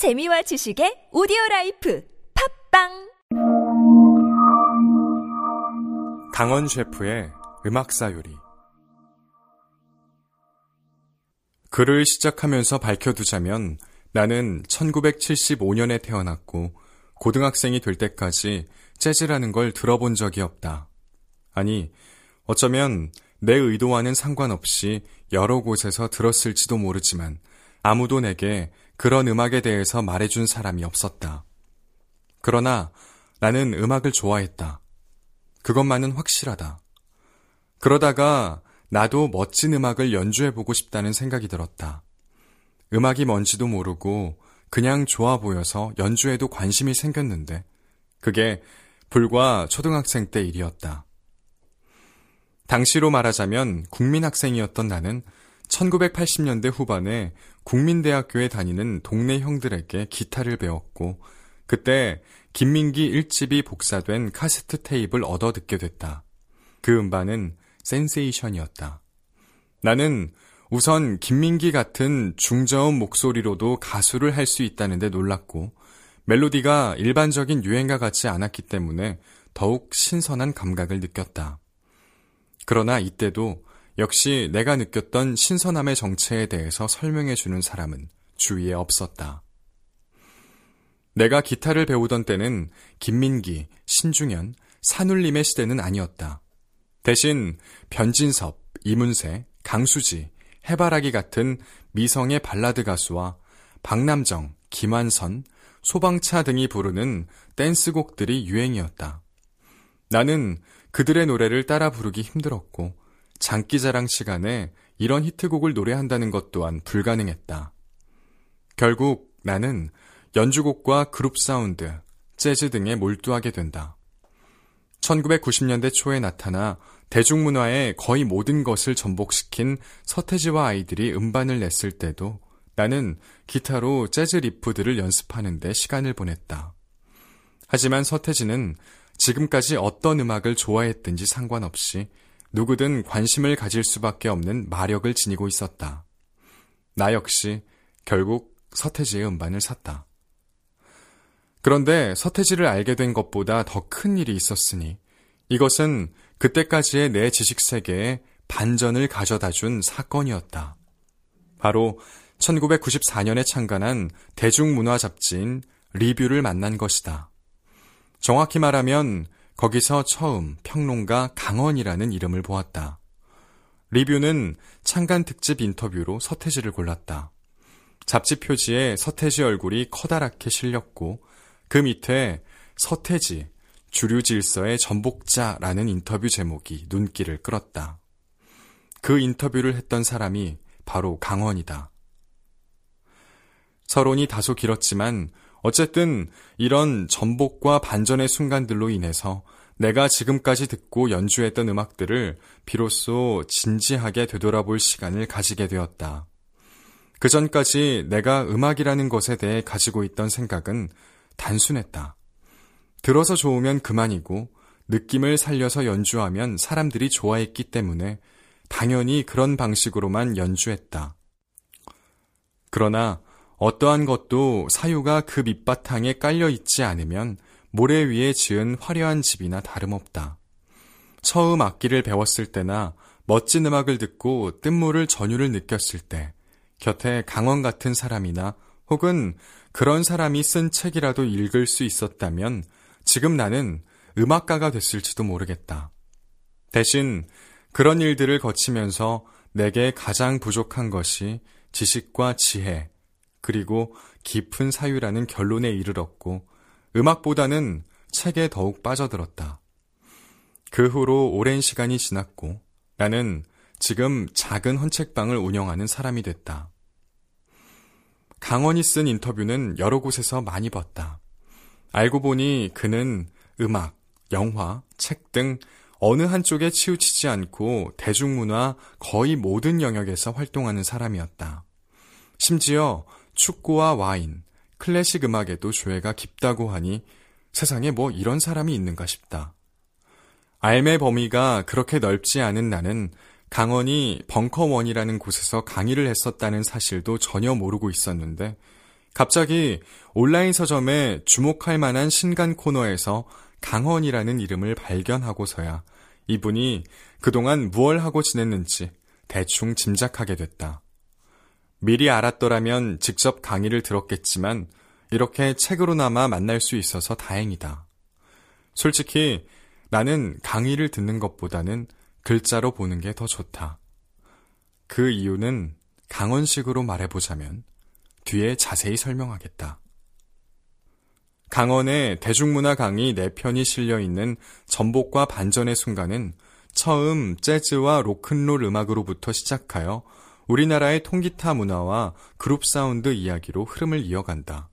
재미와 지식의 오디오 라이프 팟빵 강헌 셰프의 음악사 요리 글을 시작하면서 밝혀두자면 나는 1975년에 태어났고 고등학생이 될 때까지 재즈라는 걸 들어본 적이 없다. 아니, 어쩌면 내 의도와는 상관없이 여러 곳에서 들었을지도 모르지만 아무도 내게 그런 음악에 대해서 말해준 사람이 없었다. 그러나 나는 음악을 좋아했다. 그것만은 확실하다. 그러다가 나도 멋진 음악을 연주해보고 싶다는 생각이 들었다. 음악이 뭔지도 모르고 그냥 좋아 보여서 연주에도 관심이 생겼는데 그게 불과 초등학생 때 일이었다. 당시로 말하자면 국민학생이었던 나는 1980년대 후반에 국민대학교에 다니는 동네 형들에게 기타를 배웠고 그때 김민기 1집이 복사된 카세트 테이프를 얻어 듣게 됐다. 그 음반은 센세이션이었다. 나는 우선 김민기 같은 중저음 목소리로도 가수를 할 수 있다는데 놀랐고 멜로디가 일반적인 유행과 같지 않았기 때문에 더욱 신선한 감각을 느꼈다. 그러나 이때도 역시 내가 느꼈던 신선함의 정체에 대해서 설명해 주는 사람은 주위에 없었다. 내가 기타를 배우던 때는 김민기, 신중현, 산울림의 시대는 아니었다. 대신 변진섭, 이문세, 강수지, 해바라기 같은 미성의 발라드 가수와 박남정, 김완선, 소방차 등이 부르는 댄스곡들이 유행이었다. 나는 그들의 노래를 따라 부르기 힘들었고 장기자랑 시간에 이런 히트곡을 노래한다는 것 또한 불가능했다. 결국 나는 연주곡과 그룹 사운드, 재즈 등에 몰두하게 된다. 1990년대 초에 나타나 대중문화의 거의 모든 것을 전복시킨 서태지와 아이들이 음반을 냈을 때도 나는 기타로 재즈 리프들을 연습하는데 시간을 보냈다. 하지만 서태지는 지금까지 어떤 음악을 좋아했든지 상관없이 누구든 관심을 가질 수밖에 없는 마력을 지니고 있었다. 나 역시 결국 서태지의 음반을 샀다. 그런데 서태지를 알게 된 것보다 더 큰 일이 있었으니 이것은 그때까지의 내 지식 세계에 반전을 가져다 준 사건이었다. 바로 1994년에 창간한 대중문화 잡지인 리뷰를 만난 것이다. 정확히 말하면 거기서 처음 평론가 강원이라는 이름을 보았다. 리뷰는 창간 특집 인터뷰로 서태지를 골랐다. 잡지 표지에 서태지 얼굴이 커다랗게 실렸고 그 밑에 서태지 주류 질서의 전복자라는 인터뷰 제목이 눈길을 끌었다. 그 인터뷰를 했던 사람이 바로 강원이다. 서론이 다소 길었지만 어쨌든 이런 전복과 반전의 순간들로 인해서 내가 지금까지 듣고 연주했던 음악들을 비로소 진지하게 되돌아볼 시간을 가지게 되었다. 그 전까지 내가 음악이라는 것에 대해 가지고 있던 생각은 단순했다. 들어서 좋으면 그만이고 느낌을 살려서 연주하면 사람들이 좋아했기 때문에 당연히 그런 방식으로만 연주했다. 그러나 어떠한 것도 사유가 그 밑바탕에 깔려 있지 않으면 모래 위에 지은 화려한 집이나 다름없다. 처음 악기를 배웠을 때나 멋진 음악을 듣고 뜬물을 전율을 느꼈을 때 곁에 강원 같은 사람이나 혹은 그런 사람이 쓴 책이라도 읽을 수 있었다면 지금 나는 음악가가 됐을지도 모르겠다. 대신 그런 일들을 거치면서 내게 가장 부족한 것이 지식과 지혜, 그리고 깊은 사유라는 결론에 이르렀고 음악보다는 책에 더욱 빠져들었다. 그 후로 오랜 시간이 지났고 나는 지금 작은 헌책방을 운영하는 사람이 됐다. 강원이 쓴 인터뷰는 여러 곳에서 많이 봤다. 알고 보니 그는 음악, 영화, 책 등 어느 한쪽에 치우치지 않고 대중문화 거의 모든 영역에서 활동하는 사람이었다. 심지어 축구와 와인, 클래식 음악에도 조예가 깊다고 하니 세상에 뭐 이런 사람이 있는가 싶다. 알매 범위가 그렇게 넓지 않은 나는 강원이 벙커원이라는 곳에서 강의를 했었다는 사실도 전혀 모르고 있었는데 갑자기 온라인 서점에 주목할 만한 신간 코너에서 강원이라는 이름을 발견하고서야 이분이 그동안 무얼 하고 지냈는지 대충 짐작하게 됐다. 미리 알았더라면 직접 강의를 들었겠지만 이렇게 책으로나마 만날 수 있어서 다행이다. 솔직히 나는 강의를 듣는 것보다는 글자로 보는 게 더 좋다. 그 이유는 강원식으로 말해보자면 뒤에 자세히 설명하겠다. 강원의 대중문화 강의 4편이 실려있는 전복과 반전의 순간은 처음 재즈와 로큰롤 음악으로부터 시작하여 우리나라의 통기타 문화와 그룹 사운드 이야기로 흐름을 이어간다.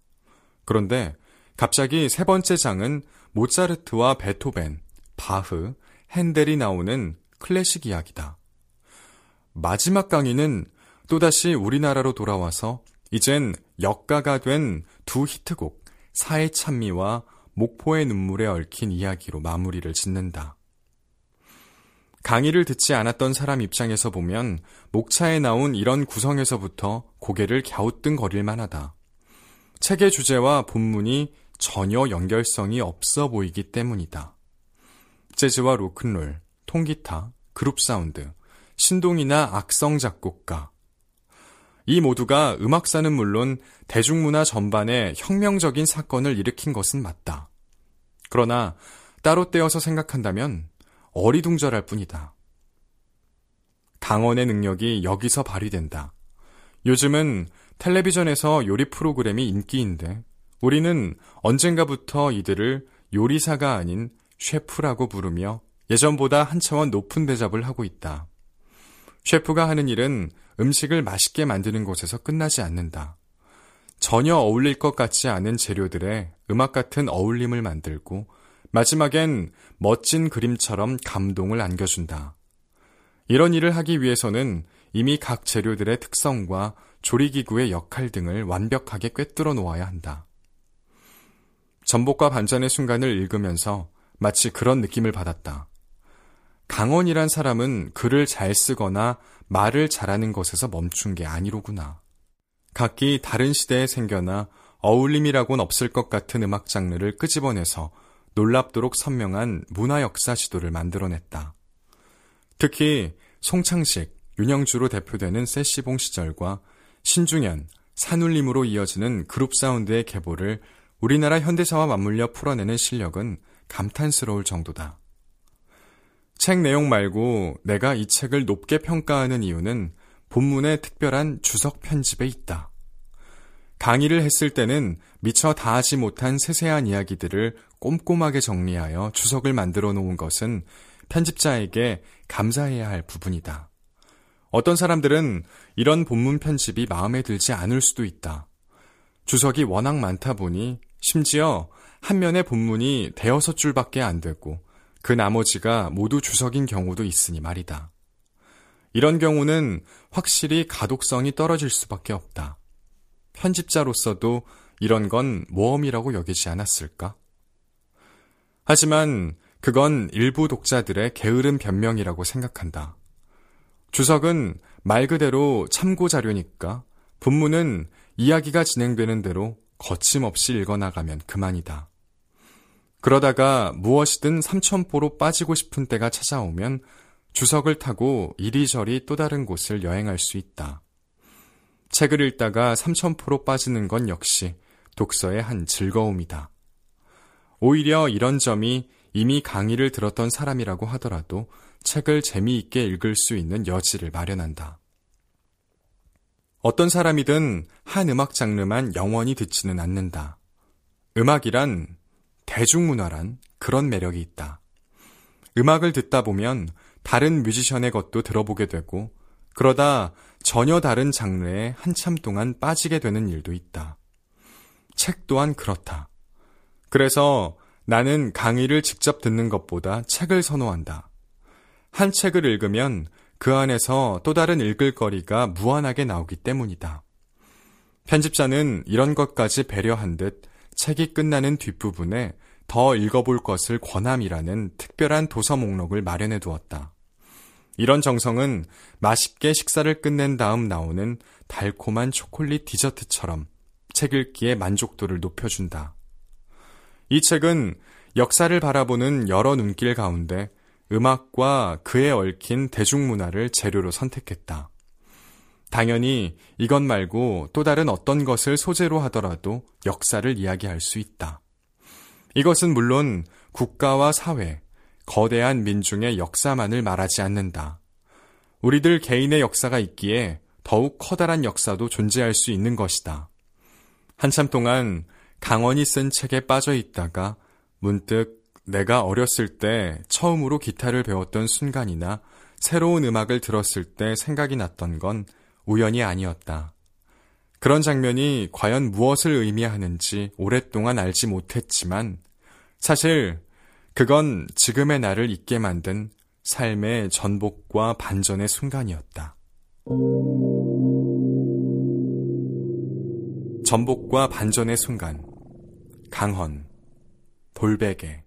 그런데 갑자기 세 번째 장은 모차르트와 베토벤, 바흐, 핸델이 나오는 클래식 이야기다. 마지막 강의는 또다시 우리나라로 돌아와서 이젠 역가가 된 두 히트곡 사의 찬미와 목포의 눈물에 얽힌 이야기로 마무리를 짓는다. 강의를 듣지 않았던 사람 입장에서 보면 목차에 나온 이런 구성에서부터 고개를 갸우뚱거릴 만 하다. 책의 주제와 본문이 전혀 연결성이 없어 보이기 때문이다. 재즈와 로큰롤, 통기타, 그룹 사운드, 신동이나 악성 작곡가. 이 모두가 음악사는 물론 대중문화 전반에 혁명적인 사건을 일으킨 것은 맞다. 그러나 따로 떼어서 생각한다면 어리둥절할 뿐이다. 강원의 능력이 여기서 발휘된다. 요즘은 텔레비전에서 요리 프로그램이 인기인데 우리는 언젠가부터 이들을 요리사가 아닌 셰프라고 부르며 예전보다 한 차원 높은 대접을 하고 있다. 셰프가 하는 일은 음식을 맛있게 만드는 곳에서 끝나지 않는다. 전혀 어울릴 것 같지 않은 재료들의 음악 같은 어울림을 만들고 마지막엔 멋진 그림처럼 감동을 안겨준다. 이런 일을 하기 위해서는 이미 각 재료들의 특성과 조리기구의 역할 등을 완벽하게 꿰뚫어 놓아야 한다. 전복과 반전의 순간을 읽으면서 마치 그런 느낌을 받았다. 강원이란 사람은 글을 잘 쓰거나 말을 잘하는 것에서 멈춘 게 아니로구나. 각기 다른 시대에 생겨나 어울림이라곤 없을 것 같은 음악 장르를 끄집어내서 놀랍도록 선명한 문화 역사 지도를 만들어냈다. 특히 송창식, 윤영주로 대표되는 세시봉 시절과 신중현, 산울림으로 이어지는 그룹 사운드의 계보를 우리나라 현대사와 맞물려 풀어내는 실력은 감탄스러울 정도다. 책 내용 말고 내가 이 책을 높게 평가하는 이유는 본문의 특별한 주석 편집에 있다. 강의를 했을 때는 미처 다하지 못한 세세한 이야기들을 꼼꼼하게 정리하여 주석을 만들어 놓은 것은 편집자에게 감사해야 할 부분이다. 어떤 사람들은 이런 본문 편집이 마음에 들지 않을 수도 있다. 주석이 워낙 많다 보니 심지어 한 면의 본문이 대여섯 줄밖에 안 되고 그 나머지가 모두 주석인 경우도 있으니 말이다. 이런 경우는 확실히 가독성이 떨어질 수밖에 없다. 편집자로서도 이런 건 모험이라고 여기지 않았을까? 하지만 그건 일부 독자들의 게으른 변명이라고 생각한다. 주석은 말 그대로 참고 자료니까 본문은 이야기가 진행되는 대로 거침없이 읽어나가면 그만이다. 그러다가 무엇이든 삼천포로 빠지고 싶은 때가 찾아오면 주석을 타고 이리저리 또 다른 곳을 여행할 수 있다. 책을 읽다가 삼천포로 빠지는 건 역시 독서의 한 즐거움이다. 오히려 이런 점이 이미 강의를 들었던 사람이라고 하더라도 책을 재미있게 읽을 수 있는 여지를 마련한다. 어떤 사람이든 한 음악 장르만 영원히 듣지는 않는다. 음악이란 대중문화란 그런 매력이 있다. 음악을 듣다 보면 다른 뮤지션의 것도 들어보게 되고 그러다 전혀 다른 장르에 한참 동안 빠지게 되는 일도 있다. 책 또한 그렇다. 그래서 나는 강의를 직접 듣는 것보다 책을 선호한다. 한 책을 읽으면 그 안에서 또 다른 읽을 거리가 무한하게 나오기 때문이다. 편집자는 이런 것까지 배려한 듯 책이 끝나는 뒷부분에 더 읽어볼 것을 권함이라는 특별한 도서 목록을 마련해 두었다. 이런 정성은 맛있게 식사를 끝낸 다음 나오는 달콤한 초콜릿 디저트처럼 책 읽기의 만족도를 높여준다. 이 책은 역사를 바라보는 여러 눈길 가운데 음악과 그에 얽힌 대중문화를 재료로 선택했다. 당연히 이것 말고 또 다른 어떤 것을 소재로 하더라도 역사를 이야기할 수 있다. 이것은 물론 국가와 사회, 거대한 민중의 역사만을 말하지 않는다. 우리들 개인의 역사가 있기에 더욱 커다란 역사도 존재할 수 있는 것이다. 한참 동안 강원이 쓴 책에 빠져 있다가 문득 내가 어렸을 때 처음으로 기타를 배웠던 순간이나 새로운 음악을 들었을 때 생각이 났던 건 우연이 아니었다. 그런 장면이 과연 무엇을 의미하는지 오랫동안 알지 못했지만 사실 그건 지금의 나를 있게 만든 삶의 전복과 반전의 순간이었다. 전복과 반전의 순간. 강헌. 돌베개.